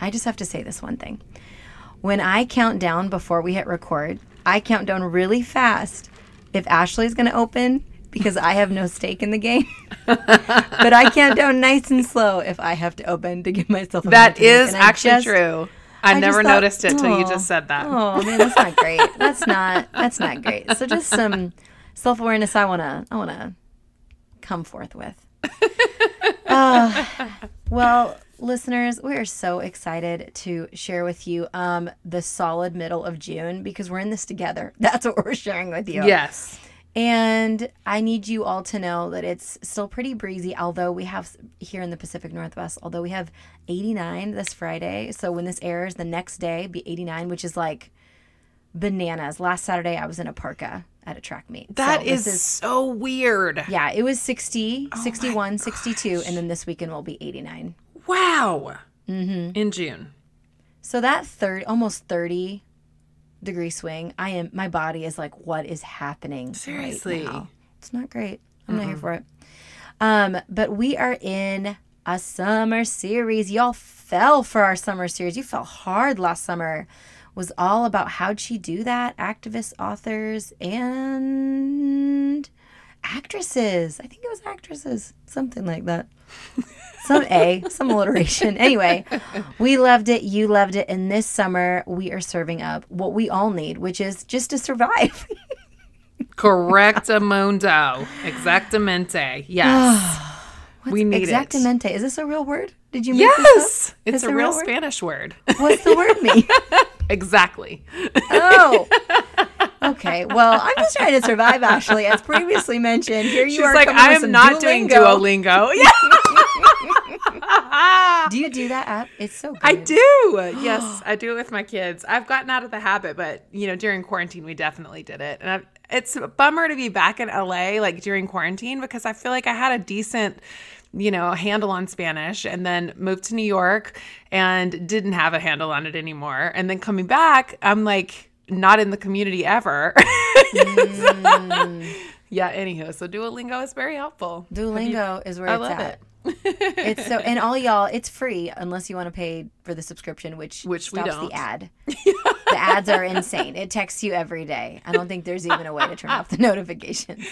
I just have to say this one thing. When I count down before we hit record, I count down really fast if Ashley's going to open because I have no stake in the game. but I count down nice and slow if I have to open to give myself a That minute to make. is actually just- true. I, I never thought, noticed it till you just said that. Oh man, that's not great. That's not that's not great. So just some self awareness. I wanna I wanna come forth with. Uh, well, listeners, we are so excited to share with you um, the solid middle of June because we're in this together. That's what we're sharing with you. Yes. And I need you all to know that it's still pretty breezy, although we have here in the Pacific Northwest, although we have 89 this Friday. So when this airs, the next day be 89, which is like bananas. Last Saturday, I was in a parka at a track meet. That So this is, so weird. yeah, it was 60, Oh 61, 62, and then this weekend will be 89. Wow. Mm-hmm. In June. So that third, almost 30 degree swing, I am, my body is like, what is happening? Seriously. Right now? It's not great. I'm not here for it. Um, but we are in a summer series. Y'all fell for our summer series. You fell hard last summer. Was all about how'd she do that? Activists, authors, and actresses. I think it was actresses, something like that. Some A, some alliteration. Anyway, we loved it. You loved it. And this summer, we are serving up what we all need, which is just to survive. Correctamundo. Exactamente. Yes. Ah, we need it. Exactamente. Is this a real word? Did you make this up? Yes. It's a a real real? Spanish word. What's the word mean? exactly. Oh. Okay. Well, I'm just trying to survive, Ashley. As previously mentioned, here you She's are. like, I am not doing Duolingo. Yeah, Do you do that app? It's so good. I do. Yes, I do it with my kids. I've gotten out of the habit, but you know, during quarantine, we definitely did it. And I've, it's a bummer to be back in LA like during quarantine because I feel like I had a decent you know handle on spanish and then moved to new york and didn't have a handle on it anymore. And then coming back i'm like not in the community ever. Hmm. Yeah anywho so duolingo is very helpful. Duolingo is where I it's love at. it It's so, and all y'all, it's free unless you want to pay for the subscription, which Which stops the ad. the ads are insane. It texts you every day. I don't think there's even a way to turn off the notifications.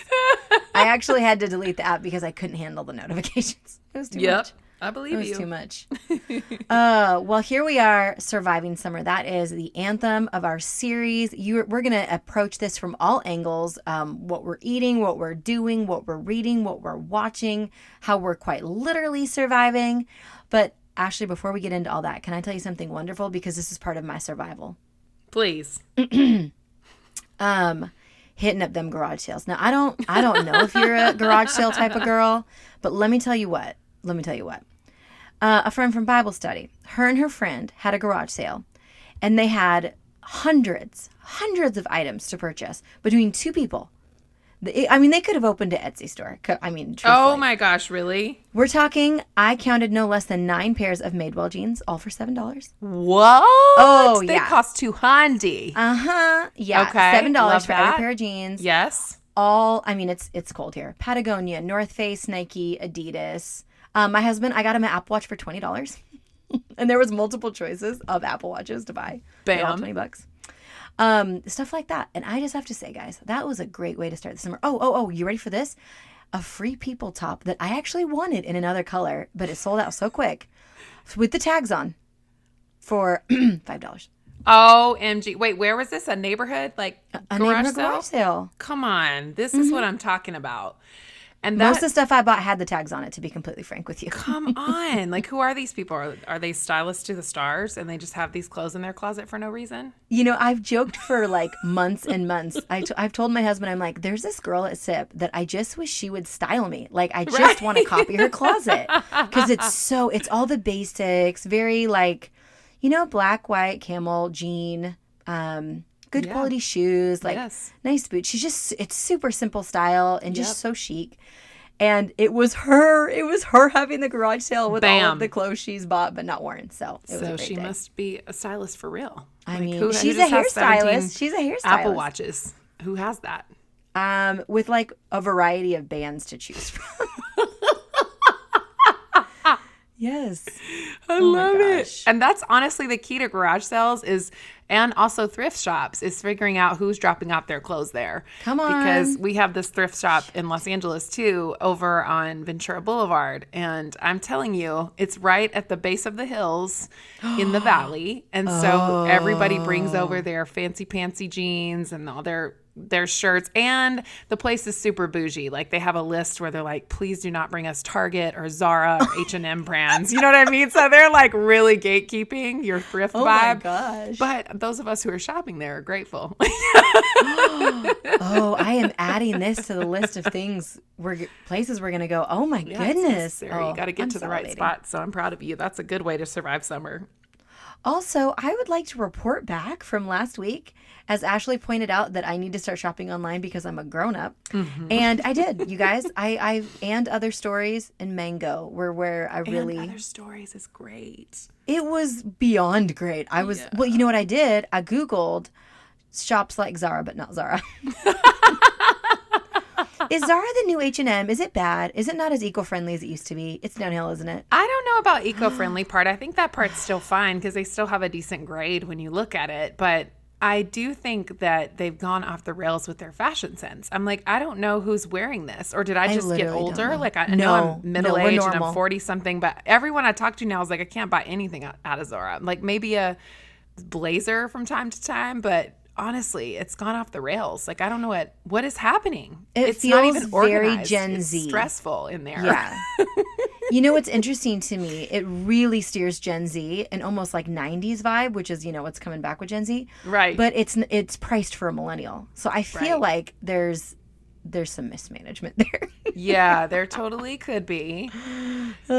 I actually had to delete the app because I couldn't handle the notifications. It was too yep much. I believe It was you too much. uh, well, here we are, surviving summer. That is the anthem of our series. You, we're going to approach this from all angles: um, what we're eating, what we're doing, what we're reading, what we're watching, how we're quite literally surviving. But Ashley, before we get into all that, can I tell you something wonderful? Because this is part of my survival. please um hitting up them garage sales. Now I don't I don't know if you're a garage sale type of girl, but let me tell you what. Let me tell you what. Uh, a friend from Bible study, her and her friend had a garage sale, and they had hundreds, hundreds of items to purchase between two people. I mean, they could have opened an Etsy store. I mean, truthfully. oh my gosh really We're talking. I counted no less than nine pairs of Madewell jeans, all for seven dollars. What? Oh, they yeah. cost two handy. Uh huh. Yeah, Okay, seven dollars for every pair of jeans. yes. all I mean it's it's cold here. Patagonia, North Face, Nike, Adidas. Um, my husband, I got him an Apple Watch for twenty dollars, and there was multiple choices of Apple Watches to buy. Bam. twenty bucks. Um, stuff like that. And I just have to say, guys, that was a great way to start the summer. Oh, oh, oh, you ready for this? A free people top that I actually wanted in another color, but it sold out so quick with the tags on for five dollars. OMG. Wait, where was this? A neighborhood? Like A garage neighborhood sale? garage sale. Come on. This is what I'm talking about. And Most of the stuff I bought had the tags on it. To be completely frank with you, come on, like who are these people? Are, are they stylists to the stars, and they just have these clothes in their closet for no reason? You know, I've joked for like months and months. I t- I've told my husband, I'm like, there's this girl at SIP that I just wish she would style me. Like, I just want to copy her closet because it's so, it's all the basics, very like, you know, black, white, camel, jean, um, good Yeah. quality shoes, like Yes. nice boots. She's just, it's super simple style and just Yep. so chic. And it was her, it was her having the garage sale with all of the clothes she's bought but not worn. So it was a So she day. must be a stylist for real. I Like, mean, who- who she's a just has 17 hairstylist. She's a hairstylist. Apple watches. Who has that? um, with like a variety of bands to choose from. Yes. I Oh love it. And that's honestly the key to garage sales is and also thrift shops is figuring out who's dropping off their clothes there. Come on. Because we have this thrift shop in Los Angeles too over on Ventura Boulevard and I'm telling you, it's right at the base of the hills in the valley. And so everybody brings over Oh. their fancy pantsy jeans and all their their shirts and the place is super bougie. Like they have a list where they're like please do not bring us target or zara or h&m brands. You know what i mean? So they're like really gatekeeping your thrift vibe. Oh my gosh. but those of us who are shopping there are grateful. Oh, I am adding this to the list of things we're places we're gonna go. Oh my Yeah, goodness. Oh, you got to get I'm to the right spot so i'm proud of you. That's a good way to survive summer. Also, I would like to report back from last week, as Ashley pointed out, that I need to start shopping online because I'm a grown up, Mm-hmm. and I did. You guys, I, I and other stories and Mango were where I really. and other stories is great It was beyond great. I was well, you know what I did? I googled shops like Zara, but not Zara. Is Zara the new H and M? Is it bad? Is it not as eco friendly as it used to be? It's downhill, isn't it? I don't know about eco-friendly part. I think that part's still fine because they still have a decent grade when you look at it. But I do think that they've gone off the rails with their fashion sense. I'm like, I don't know who's wearing this, or did I just get older? Like I, I No, know I'm middle we're aged and I'm 40 something, but everyone I talk to now is like, I can't buy anything out, out of Zara. Like maybe a blazer from time to time, but. Honestly, it's gone off the rails. Like I don't know what what is happening. It it's not feels even very. Gen It's Z. stressful in there. Yeah. you know what's interesting to me? It really steers Gen Z and almost like 90s vibe, which is, you know, what's coming back with Gen Z. Right. But it's it's priced for a millennial. So I feel Right. like there's there's some mismanagement there. Yeah, there totally could be.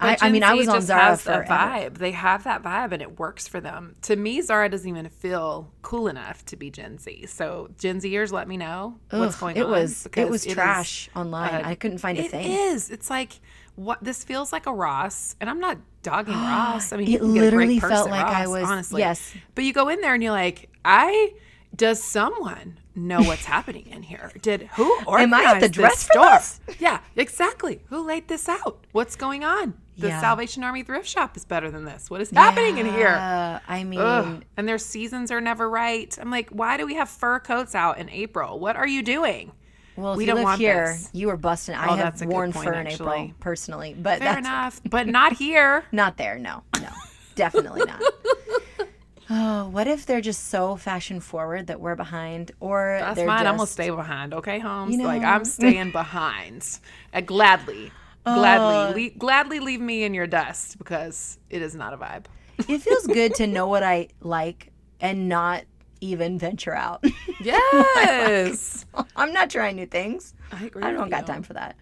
I- I mean, Gen I Z was on Zara has the forever. vibe. They have that vibe, and it works for them. To me, Zara doesn't even feel cool enough to be Gen Z. So, Gen Zers, let me know what's Ugh, going it on. was it was is- trash online. uh, I couldn't find a It thing. It is. It's like what this feels like a Ross, and I'm not dogging Ross. I mean, It you can get a literally felt like I was- honestly. yes. But you go in there and you're like, I. Does someone know what's happening in here? Did who organized Am I at the dress store? Yeah, exactly. Who laid this out? What's going on? The Yeah. Salvation Army thrift shop is better than this. What is happening in here? I mean, Ugh. And their seasons are never right. I'm like, why do we have fur coats out in April? What are you doing? well, we don't live want here, this. you are busting. I Oh, have a good worn point, fur in actually. April personally, but Fair that's enough, but not here. not there. No, no, definitely not. Oh, what if they're just so fashion forward that we're behind, or That's fine. Just, I'm gonna stay behind. Okay, Holmes. You like. I'm staying behind. Uh, gladly, gladly, le- gladly leave me in your dust because it is not a vibe. It feels good to know what I like and not even venture out. Yes, I'm not trying new things. I agree. I don't got you. time for that.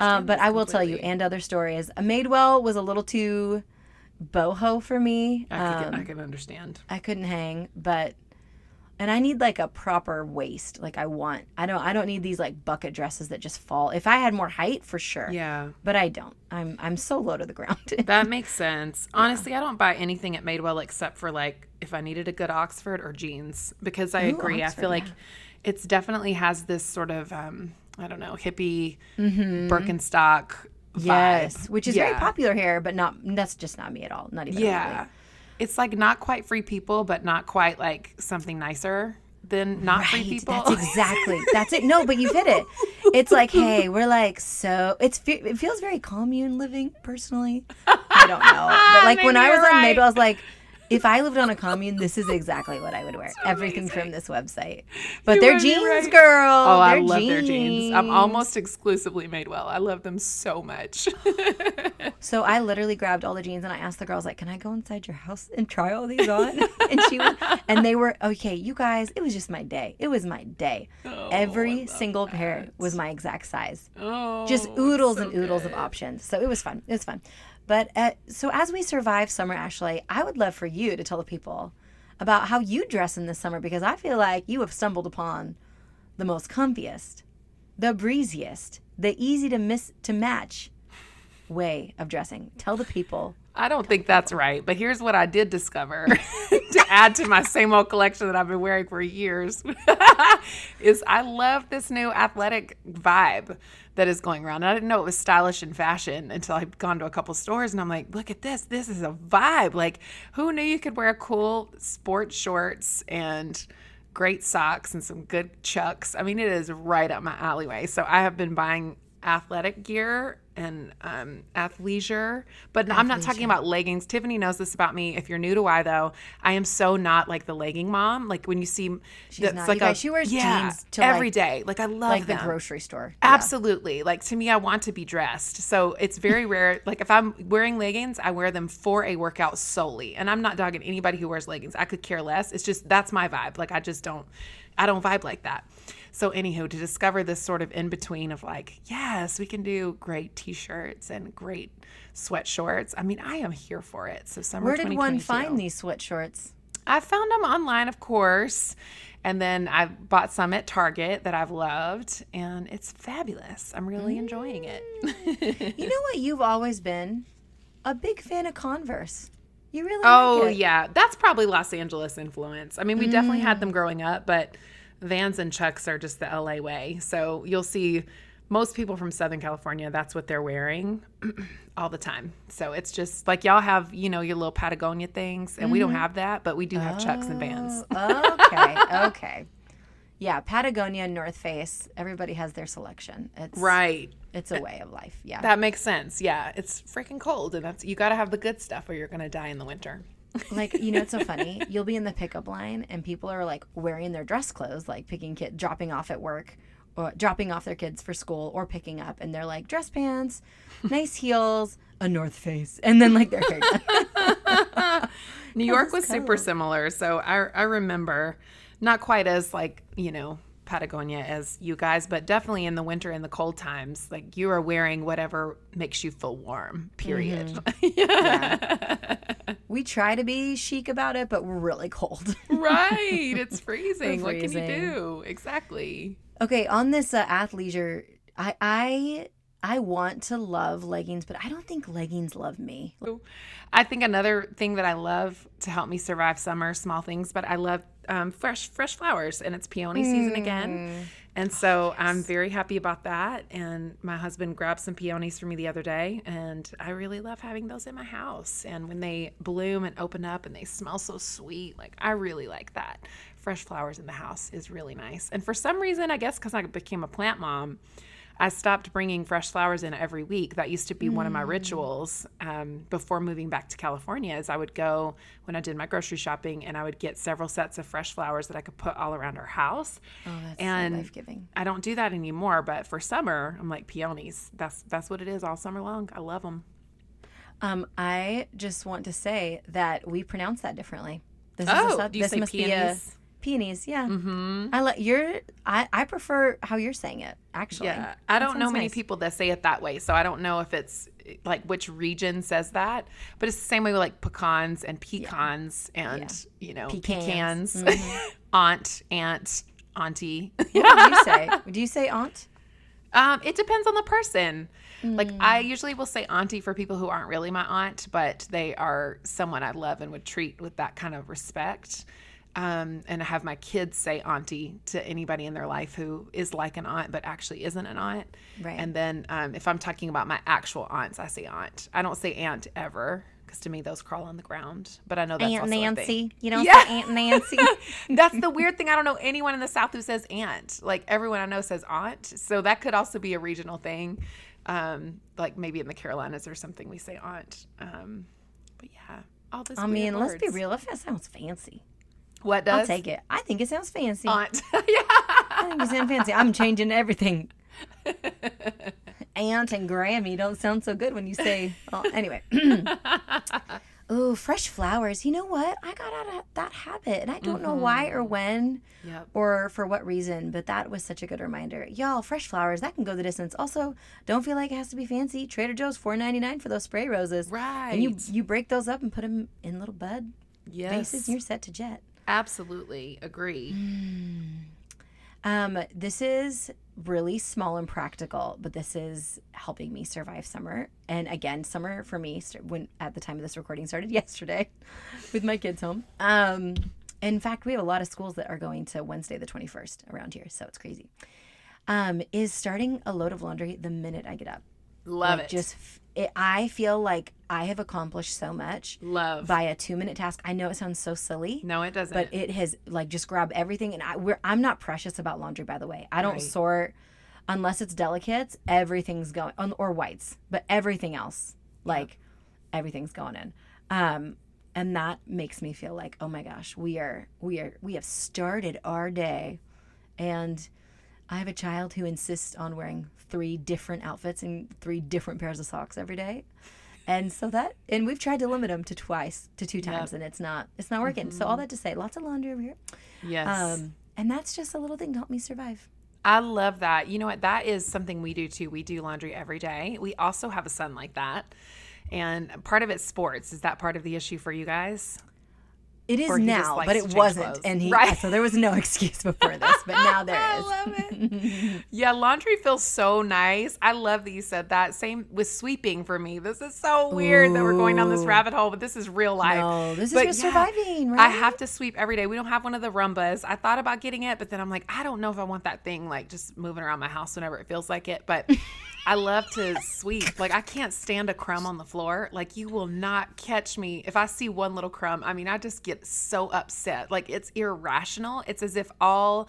I Um, but I will tell you, and other stories. A Madewell was a little too boho for me. I can, Um, I can understand. I couldn't hang, but and I need like a proper waist. Like I want. I don't. I don't need these like bucket dresses that just fall. If I had more height, for sure. Yeah. But I don't. I'm I'm so low to the ground. That makes sense. Honestly, I don't buy anything at Madewell except for like if I needed a good Oxford or jeans because I Ooh, agree. I Oxford, feel like it's definitely has this sort of um, I don't know hippie Mm-hmm. Birkenstock. Vibe. yes, which is very popular here, but not. That's just not me at all. Not even. Yeah. remotely. It's like not quite free people, but not quite like something nicer than not free people. That's exactly. That's it. No, but you've hit it. It's like, hey, we're like so. It's it feels very commune living personally. I don't know, but like when I was you're on right. Mabel, I was like, if I lived on a commune, this is exactly what I would wear. Everything from this website. But You they're jeans, right. girl. Oh, I They're love their jeans. I'm almost exclusively Madewell. I love them so much. So I literally grabbed all the jeans and I asked the girls, like, "Can I go inside your house and try all these on?" and she was, and they were okay. You guys, it was just my day. It was my day. Oh, Every I love single pair was my exact size. oh, just oodles so and oodles of options. So it was fun. It was fun. But uh, so as we survive summer, Ashley, I would love for you to tell the people about how you dress in this summer because I feel like you have stumbled upon the most comfiest, the breeziest, the easy to miss to match way of dressing. Tell the people. I don't think that's right, but here's what I did discover to add to my same old collection that I've been wearing for years is I love this new athletic vibe that is going around. I didn't know it was stylish and fashion until I'd gone to a couple stores and I'm like, look at this. This is a vibe. Like, who knew you could wear cool sports shorts and great socks and some good chucks? I mean, it is right up my alleyway. So I have been buying athletic gear and um, athleisure, but I'm not talking about leggings. Tiffany knows this about me. If you're new to why though, I am so not like the legging mom. Like when you see, She's not. You guys, she wears jeans to, every like- day. Like I love Like them. the grocery store. Yeah. Absolutely. Like to me, I want to be dressed. So it's very rare. Like if I'm wearing leggings, I wear them for a workout solely. And I'm not dogging anybody who wears leggings. I could care less. It's just that's my vibe. Like I just don't, I don't vibe like that. So anywho, to discover this sort of in between of like, yes, we can do great t-shirts and great sweat shorts. I mean, I am here for it. So summer Where did one find these sweat shorts? I found them online, of course. And then I bought some at Target that I've loved, and it's fabulous. I'm really enjoying it. Mm. You know what? You've always been a big fan of Converse. You really oh, like yeah. That's probably Los Angeles influence. I mean, we definitely had mm. them growing up, but Vans and Chucks are just the LA way. So you'll see most people from Southern California, that's what they're wearing all the time. So it's just like y'all have, you know, your little Patagonia things, and we don't mm-hmm. have that, but we do have Chucks and Vans. Oh, okay, okay. Yeah, Patagonia and North Face. Everybody has their selection. It's Right. It's a way of life. Yeah. That makes sense. Yeah, it's freaking cold, and that's you got to have the good stuff, or you're gonna die in the winter. Like you know, it's so funny. You'll be in the pickup line, and people are like wearing their dress clothes, like picking kid, dropping off at work, or dropping off their kids for school, or picking up, and they're like dress pants, nice heels, a North Face, and then like their hair. New York was super similar, so I I remember not quite as like you know Patagonia as you guys, but definitely in the winter and the cold times, like you are wearing whatever makes you feel warm. Period. Mm-hmm. we try to be chic about it, but we're really cold. right. It's freezing. We're What can you do? Exactly. Okay, on this uh, athleisure, I I I want to love leggings, but I don't think leggings love me. I think another thing that I love to help me survive summer, small things, but I love um, fresh fresh flowers, and it's peony season again, and so I'm very happy about that. And my husband grabbed some peonies for me the other day, and I really love having those in my house. And when they bloom and open up, and they smell so sweet, like I really like that. Fresh flowers in the house is really nice. And for some reason, I guess because I became a plant mom. I stopped bringing fresh flowers in every week. That used to be one of my rituals um, before moving back to California. Is I would go when I did my grocery shopping, and I would get several sets of fresh flowers that I could put all around our house. Oh, that's And- so life giving. I don't do that anymore, but for summer, I'm like peonies. That's that's what it is all summer long. I love them. Um, I just want to say that we pronounce that differently. This Oh, a sub- do you this say must be a peonies? Yeah, Mm-hmm. I like your. I I prefer how you're saying it. Actually, Yeah, I don't know many nice. people that say it that way, so I don't know if it's like which region says that. But it's the same way with like pecans and pecans and you know Pecans. pecans, Mm-hmm. aunt, aunt, auntie. What do you say? Do you say aunt? Um, it depends on the person. Like Mm. I usually will say auntie for people who aren't really my aunt, but they are someone I love and would treat with that kind of respect. Um, and I have my kids say auntie to anybody in their life who is like an aunt but actually isn't an aunt. Right. And then um, if I'm talking about my actual aunts, I say aunt. I don't say aunt ever because to me those crawl on the ground. But I know that's Aunt also a thing. Nancy. You don't Yeah. say Aunt Nancy. That's the weird thing. I don't know anyone in the South who says aunt. Like everyone I know says aunt. So that could also be a regional thing. Um, like maybe in the Carolinas or something we say aunt. Um, but yeah, all this. I mean, let's be real. If that sounds fancy, What does? I'll take it. I think it sounds fancy. Aunt. Yeah. I think it sounds fancy. I'm changing everything. Aunt and Grammy don't sound so good when you say. Oh, anyway. Ooh, fresh flowers. You know what? I got out of that habit, and I don't know why or mm-hmm. when Yep. or for what reason, but that was such a good reminder. Y'all, fresh flowers that can go the distance. Also, don't feel like it has to be fancy. Trader Joe's four ninety nine for those spray roses. Right. And you you break those up and put them in little bud yes. vases, and you're set to jet. Absolutely agree. Um, this is really small and practical, but this is helping me survive summer. And again, summer for me when at the time of this recording started yesterday with my kids home. Um, in fact, we have a lot of schools that are going to Wednesday the 21st around here, so it's crazy. Um, is starting a load of laundry the minute I get up. Love Like, it. Just it, I feel like I have accomplished so much Love. by a 2-minute task. I know it sounds so silly no, it doesn't. but it has like just grab everything and I we're I'm not precious about laundry by the way. I don't Right. sort unless it's delicates, everything's going on or whites, but everything else like everything's going in. Um and that makes me feel like, "Oh my gosh, we are we are we have started our day." And I have a child who insists on wearing three different outfits and three different pairs of socks every day. And so that and we've tried to limit them to twice, to two times and it's not it's not working. So all that to say, lots of laundry over here. yes. Um and that's just a little thing to help me survive. I love that. You know what? That is something we do too. We do laundry every day. We also have a son like that. And part of it's sports. Is that part of the issue for you guys? It is Or he just now, but it wasn't. clothes. And he Right. so there was no excuse before this, but now there I love it. yeah, laundry feels so nice. I love that you said that. Same with sweeping for me. This is so weird that we're going down this rabbit hole, but this is real life. No, this is But your surviving, right? I have to sweep every day. We don't have one of the Roombas. I thought about getting it, but then I'm like, I don't know if I want that thing like just moving around my house whenever it feels like it. But I love to sweep. Like I can't stand a crumb on the floor. Like you will not catch me if I see one little crumb. I mean, I just get so upset. Like it's irrational. It's as if all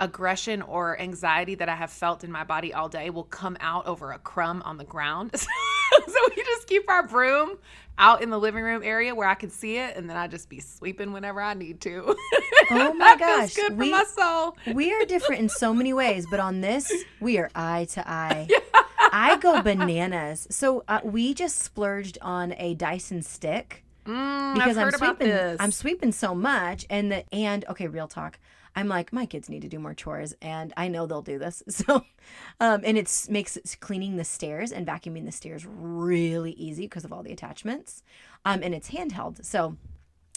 aggression or anxiety that I have felt in my body all day will come out over a crumb on the ground. so we just keep our broom out in the living room area where I can see it, and then I just be sweeping whenever I need to. Oh my gosh, good we- for my soul. we are different in so many ways, but on this, we are eye to eye. I go bananas. So uh, we just splurged on a Dyson stick Mm, because I've heard am about sweeping. this. I'm sweeping so much, and the and okay, real talk. I'm like my kids need to do more chores, and I know they'll do this. So, um, and it's makes cleaning the stairs and vacuuming the stairs really easy because of all the attachments. Um, and it's handheld, so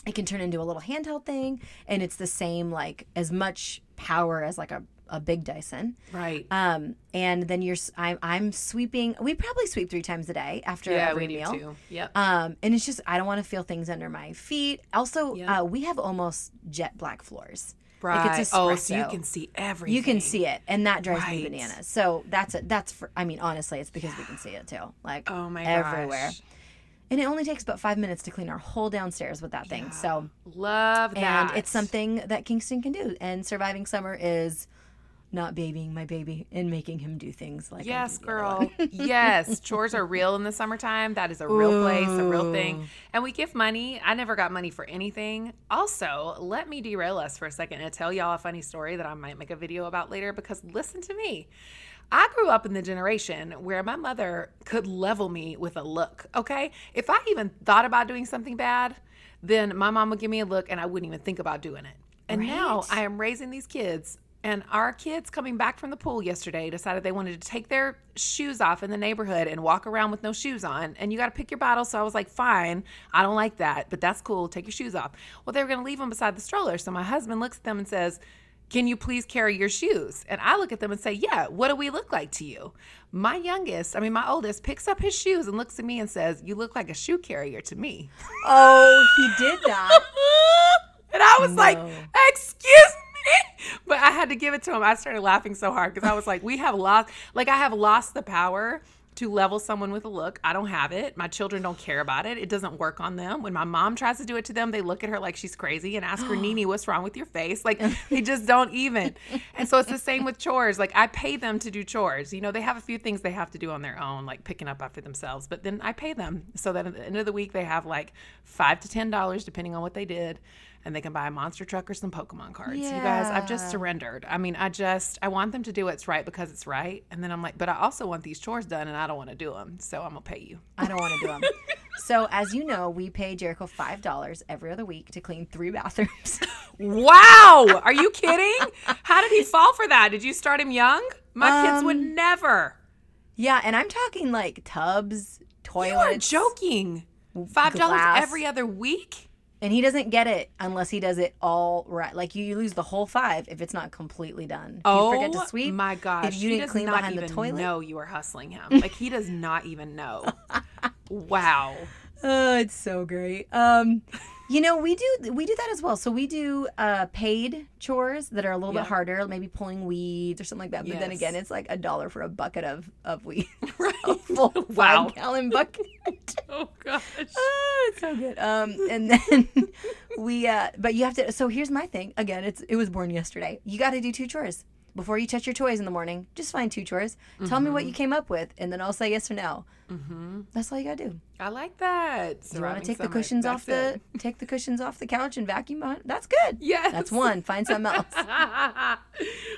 it can turn into a little handheld thing, and it's the same like as much power as like a a big Dyson. right. Um, and then you're I'm I'm sweeping. We probably sweep three times a day after yeah, every we meal. Yep. Um, and it's just I don't want to feel things under my feet. Also, Yeah. uh, we have almost jet black floors. right. Like it's oh, so you can see everything. You can see it, and that drives me bananas. So that's it. That's for. I mean, honestly, it's because we can see it too, like Oh my everywhere. gosh. And it only takes about five minutes to clean our whole downstairs with that thing. So, Love that. and it's something that Kingston can do. And surviving summer is not babying my baby and making him do things like Yes, girl. yes, chores are real in the summertime. That is a real place, a real thing. And we give money. I never got money for anything. Also, let me derail us for a second and tell y'all a funny story that I might make a video about later because listen to me. I grew up in the generation where my mother could level me with a look, okay? If I even thought about doing something bad, then my mom would give me a look and I wouldn't even think about doing it. And now I am raising these kids and our kids coming back from the pool yesterday decided they wanted to take their shoes off in the neighborhood and walk around with no shoes on. And you got to pick your bottle. So I was like, fine, I don't like that, but that's cool. Take your shoes off. Well, they were going to leave them beside the stroller. So my husband looks at them and says, can you please carry your shoes? And I look at them and say, Yeah, what do we look like to you? My youngest, I mean, my oldest, picks up his shoes and looks at me and says, You look like a shoe carrier to me. Oh, he did that. and I was like, excuse me. But I had to give it to him. I started laughing so hard because I was like, we have lost, like, I have lost the power to level someone with a look. I don't have it. My children don't care about it. It doesn't work on them. When my mom tries to do it to them, they look at her like she's crazy and ask her, Nini, what's wrong with your face? Like they just don't even. And so it's the same with chores. Like I pay them to do chores. You know, they have a few things they have to do on their own, like picking up after themselves, but then I pay them so that at the end of the week they have like five to ten dollars depending on what they did and they can buy a monster truck or some Pokemon cards. You guys, I've just surrendered. I mean, I just I want them to do what's right because it's right, and then I'm like, but I also want these chores done, and I don't want to do them, so I'm gonna pay you. I don't want to do them. so, as you know, we pay Jericho five dollars every other week to clean three bathrooms. Wow, are you kidding? How did he fall for that? Did you start him young? My kids would Um, never. yeah, and I'm talking like tubs, toilets. You are joking. Five dollars every other week. And he doesn't get it unless he does it all right. Like you, you lose the whole five if it's not completely done. If Oh you forget to sweep, my gosh! if you he didn't clean behind the toilet, know you are hustling him. Like he does not even know. wow. Oh, it's so great. Um, you know, we do we do that as well. So we do uh paid chores that are a little Yeah. bit harder, maybe pulling weeds or something like that. But then again, it's like a dollar for a bucket of of weeds, Right. a full Wow. five gallon bucket. Oh gosh. oh, it's so good. Um, and then we uh, but you have to. So here's my thing. Again, it's it was born yesterday. You got to do two chores. Before you touch your toys in the morning, just find two chores. Tell me what you came up with, and then I'll say yes or no. Mm-hmm. That's all you gotta do. I like that. Do you want to take the cushions off the it. take the cushions off the couch and vacuum behind? That's good. Yes. That's one. Find something else.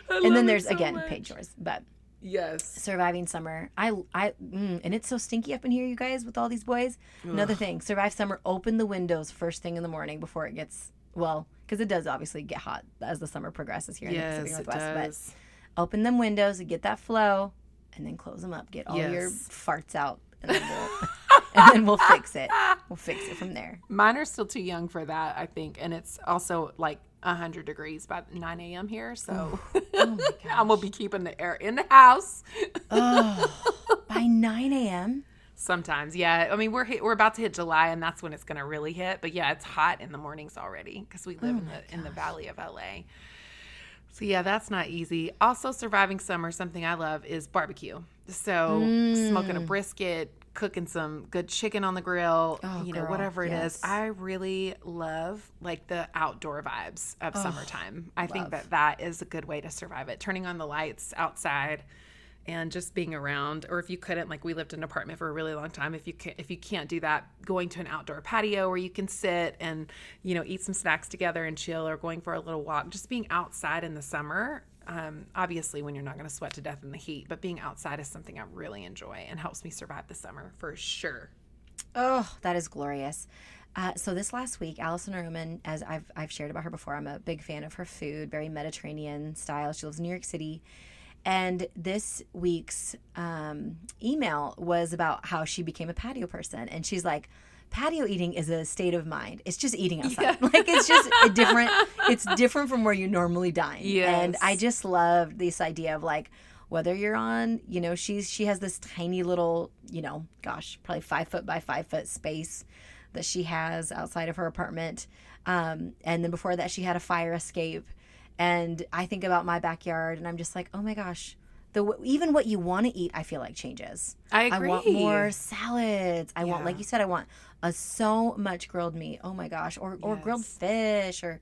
And then there's so again much. paid chores. But Yes. surviving summer, I I mm, and it's so stinky up in here, you guys, with all these boys. Another thing, survive summer. Open the windows first thing in the morning before it gets well, because it does obviously get hot as the summer progresses here in the Yes, Pacific it Northwest. does. But open them windows and get that flow, and then close them up. Get all your farts out, and then, we'll, and then we'll fix it. We'll fix it from there. Mine are still too young for that, I think, and it's also like 100 degrees by 9 a.m. here, so Oh, oh I'm gonna be keeping the air in the house. Oh, by 9 a.m. Sometimes, yeah. I mean, we're hit, we're about to hit July, and that's when it's gonna really hit. But yeah, it's hot in the mornings already because we live in the in the valley of LA. So yeah, that's not easy. Also, surviving summer, something I love is barbecue. So smoking a brisket, cooking some good chicken on the grill, Oh, you know, girl, whatever it is. yes. I really love like the outdoor vibes of summertime. I think that that is a good way to survive it. Turning on the lights outside and just being around or if you couldn't like we lived in an apartment for a really long time if you can if you can't do that going to an outdoor patio where you can sit and you know eat some snacks together and chill or going for a little walk just being outside in the summer um, obviously when you're not going to sweat to death in the heat but being outside is something i really enjoy and helps me survive the summer for sure Oh, that is glorious. Uh, so this last week, Alison Roman, as I've I've shared about her before, I'm a big fan of her food, very Mediterranean style. She lives in New York City, and this week's um, email was about how she became a patio person, and she's like. Patio eating is a state of mind. It's just eating outside. Like it's just a different. It's different from where you normally dine. And I just love this idea of like whether you're on, you know, she's she has this tiny little, you know, gosh, probably five foot by five foot space that she has outside of her apartment. Um, and then before that, she had a fire escape. And I think about my backyard, and I'm just like, oh my gosh, the even what you want to eat, I feel like changes. I I want more salads. I want, like you said, I want a, so much grilled meat. Oh my gosh, or or grilled fish, or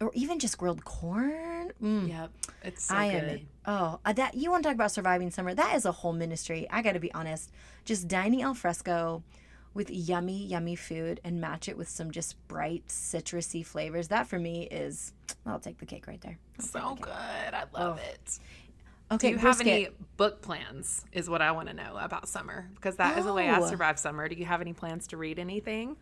or even just grilled corn. Mm. yep it's so I good am. Oh, uh, that you want to talk about surviving summer? That is a whole ministry. I got to be honest. Just dining al fresco with yummy, yummy food and match it with some just bright citrusy flavors. That for me is, I'll take the cake right there. I'll so good i love oh. it Okay, Do you have any book plans? Is what I want to know about summer because that is the way I Oh. survive summer. Do you have any plans to read anything?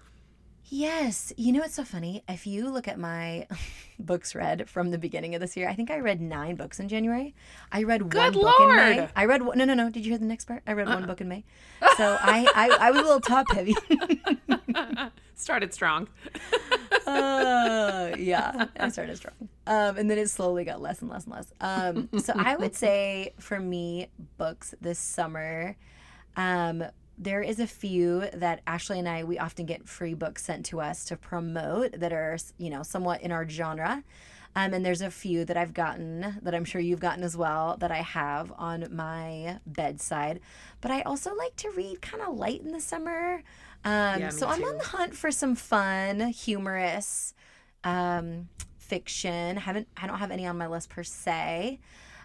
Yes. You know it's so funny? If you look at my books read from the beginning of this year, I think I read nine books in January. I read Good one book in May. I read one, no, no, no. Did you hear the next part? I read one book in May. So I, I, I was a little top heavy. Started strong. uh, yeah, I started strong. Um, and then it slowly got less and less and less. Um, so I would say for me, books this summer, um, there is a few that Ashley and I we often get free books sent to us to promote that are you know somewhat in our genre. Um, and there's a few that I've gotten that I'm sure you've gotten as well that I have on my bedside. But I also like to read kind of light in the summer. Um, Yeah, so I'm on the hunt for some fun, humorous um, fiction. Haven't I don't have any on my list per se.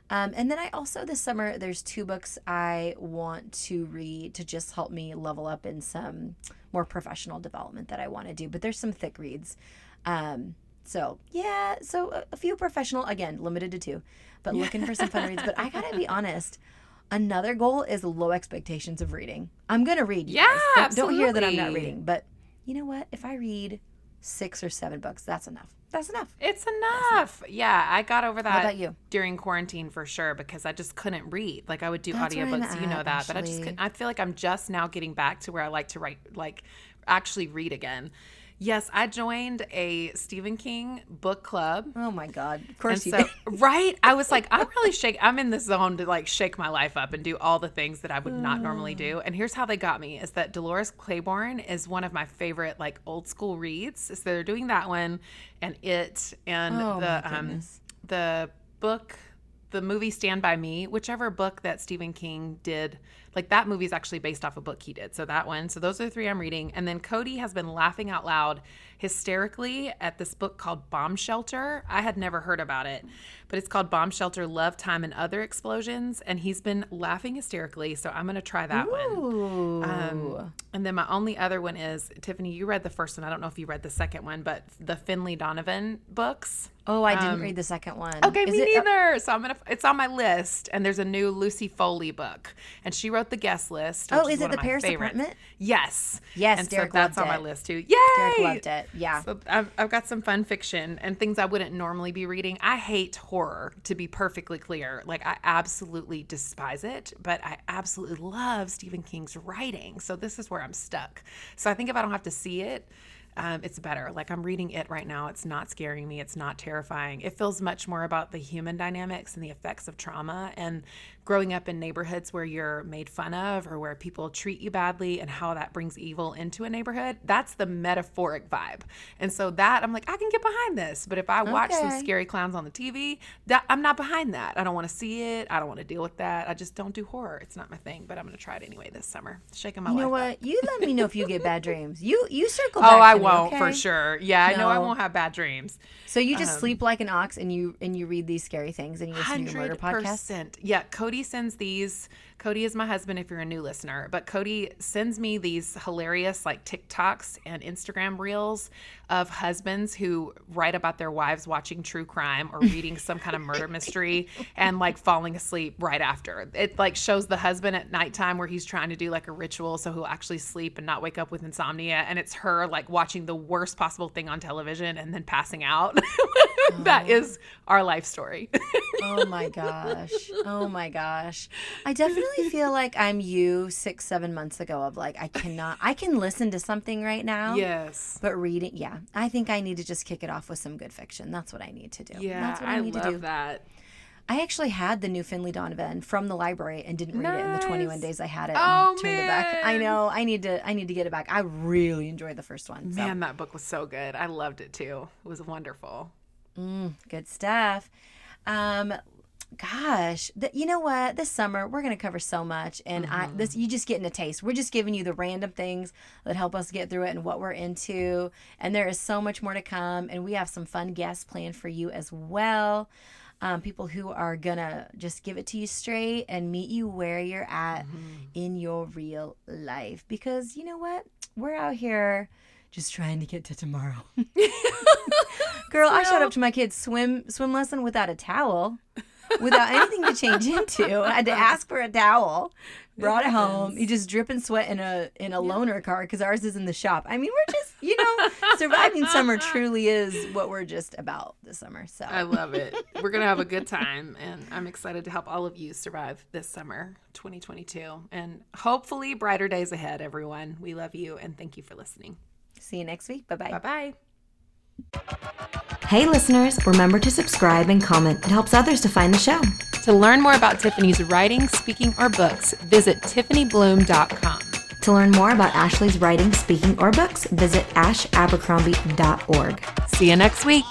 Um, and then I also this summer there's two books I want to read to just help me level up in some more professional development that I want to do. But there's some thick reads. Um, so yeah, so a, a few professional again, limited to two, but looking for some fun reads. But I gotta be honest. Another goal is low expectations of reading. I'm gonna read. you Yeah, guys. Don't, don't hear that I'm not reading, but you know what? If I read six or seven books, that's enough. That's enough. It's enough. Yeah, I got over that How about you? during quarantine for sure because I just couldn't read. Like I would do That's audiobooks, you know at, that, but I just couldn't. I feel like I'm just now getting back to where I like to write, like actually read again. Yes, I joined a Stephen King book club. Oh my god! Of And course you so, did. right, I was like, I'm really shake. I'm in the zone to like shake my life up and do all the things that I would not normally do. And here's how they got me: is that Dolores Claiborne is one of my favorite like old school reads. So they're doing that one, and it, and Oh, the um the book, the movie Stand by Me, whichever book that Stephen King did. Like that movie is actually based off a book he did. So that one. So those are the three I'm reading. And then Cody has been laughing out loud hysterically at this book called Bomb Shelter. I had never heard about it, but it's called Bomb Shelter Love, Time, and Other Explosions. And he's been laughing hysterically. So I'm going to try that one. Ooh. Um, and then my only other one is Tiffany, you read the first one. I don't know if you read the second one, but the Finlay Donovan books. oh, I didn't read the second one. um, Okay, Is me it- uh, neither. so I'm gonna. It's on my list, and there's a new Lucy Foley book, and she wrote the guest list. Oh, is it the Paris favorites. Apartment? Yes. Yes, and Derek so that's on it. my list too. Yay! Derek loved it. Yeah. So I've, I've got some fun fiction and things I wouldn't normally be reading. I hate horror, to be perfectly clear. Like, I absolutely despise it, but I absolutely love Stephen King's writing. So this is where I'm stuck. So I think if I don't have to see it, um, it's better. Like I'm reading it right now. It's not scaring me. It's not terrifying. It feels much more about the human dynamics and the effects of trauma and growing up in neighborhoods where you're made fun of or where people treat you badly and how that brings evil into a neighborhood. That's the metaphoric vibe. And so that I'm like, I can get behind this. But if I watch some scary clowns on the TV, that I'm not behind that. I don't want to see it. I don't want to deal with that. I just don't do horror. It's not my thing. But I'm gonna try it anyway this summer. Shaking my You know life up. what? You let me know if you get bad dreams. You you circle back. Oh, I won't for sure. Yeah, I know I won't have bad dreams. So you just um, sleep like an ox and you and you read these scary things and you listen to murder Hundred podcast. Yeah, Cody sends these. Cody is my husband. If you're a new listener, but Cody sends me these hilarious like TikToks and Instagram reels of husbands who write about their wives watching true crime or reading some kind of murder mystery and like falling asleep right after. It like shows the husband at nighttime where he's trying to do like a ritual so he'll actually sleep and not wake up with insomnia, and it's her like watching the worst possible thing on television and then passing out. that is our life story. Oh my gosh. Oh my gosh. I definitely feel like I'm you six, seven months ago of like, I cannot, I can listen to something right now. yes. But reading, yeah. I think I need to just kick it off with some good fiction. That's what I need to do. Yeah, That's what I, I, need love to do. that. I actually had the new Finlay Donovan from the library and didn't read it in the 21 days I had it Oh, and turned it back. I know. I need to I need to get it back. I really enjoyed the first one. So Man, that book was so good. I loved it too. It was wonderful. good stuff. Um gosh, th- you know what? This summer we're going to cover so much and I this you just getting a taste. We're just giving you the random things that help us get through it and what we're into. And there is so much more to come and we have some fun guests planned for you as well. Um, people who are gonna just give it to you straight and meet you where you're at in your real life. Because you know what? We're out here just trying to get to tomorrow. Girl, I showed up to my kid's swim swim lesson without a towel, without anything to change into. I had to ask for a towel. Brought it home. You just dripping sweat in a in a loaner car because ours is in the shop. I mean, we're just you know surviving summer truly is what we're just about this summer. So I love it. We're going to have a good time, and I'm excited to help all of you survive this summer, 2022. And hopefully, brighter days ahead, everyone. We love you, and thank you for listening. see you next week. Bye bye. Bye bye. Hey listeners, remember to subscribe and comment. It helps others to find the show. To learn more about Tiffany's writing, speaking, or books, visit TiffanyBloom.com. To learn more about Ashley's writing, speaking, or books, visit ashabercrombie.org. See you next week.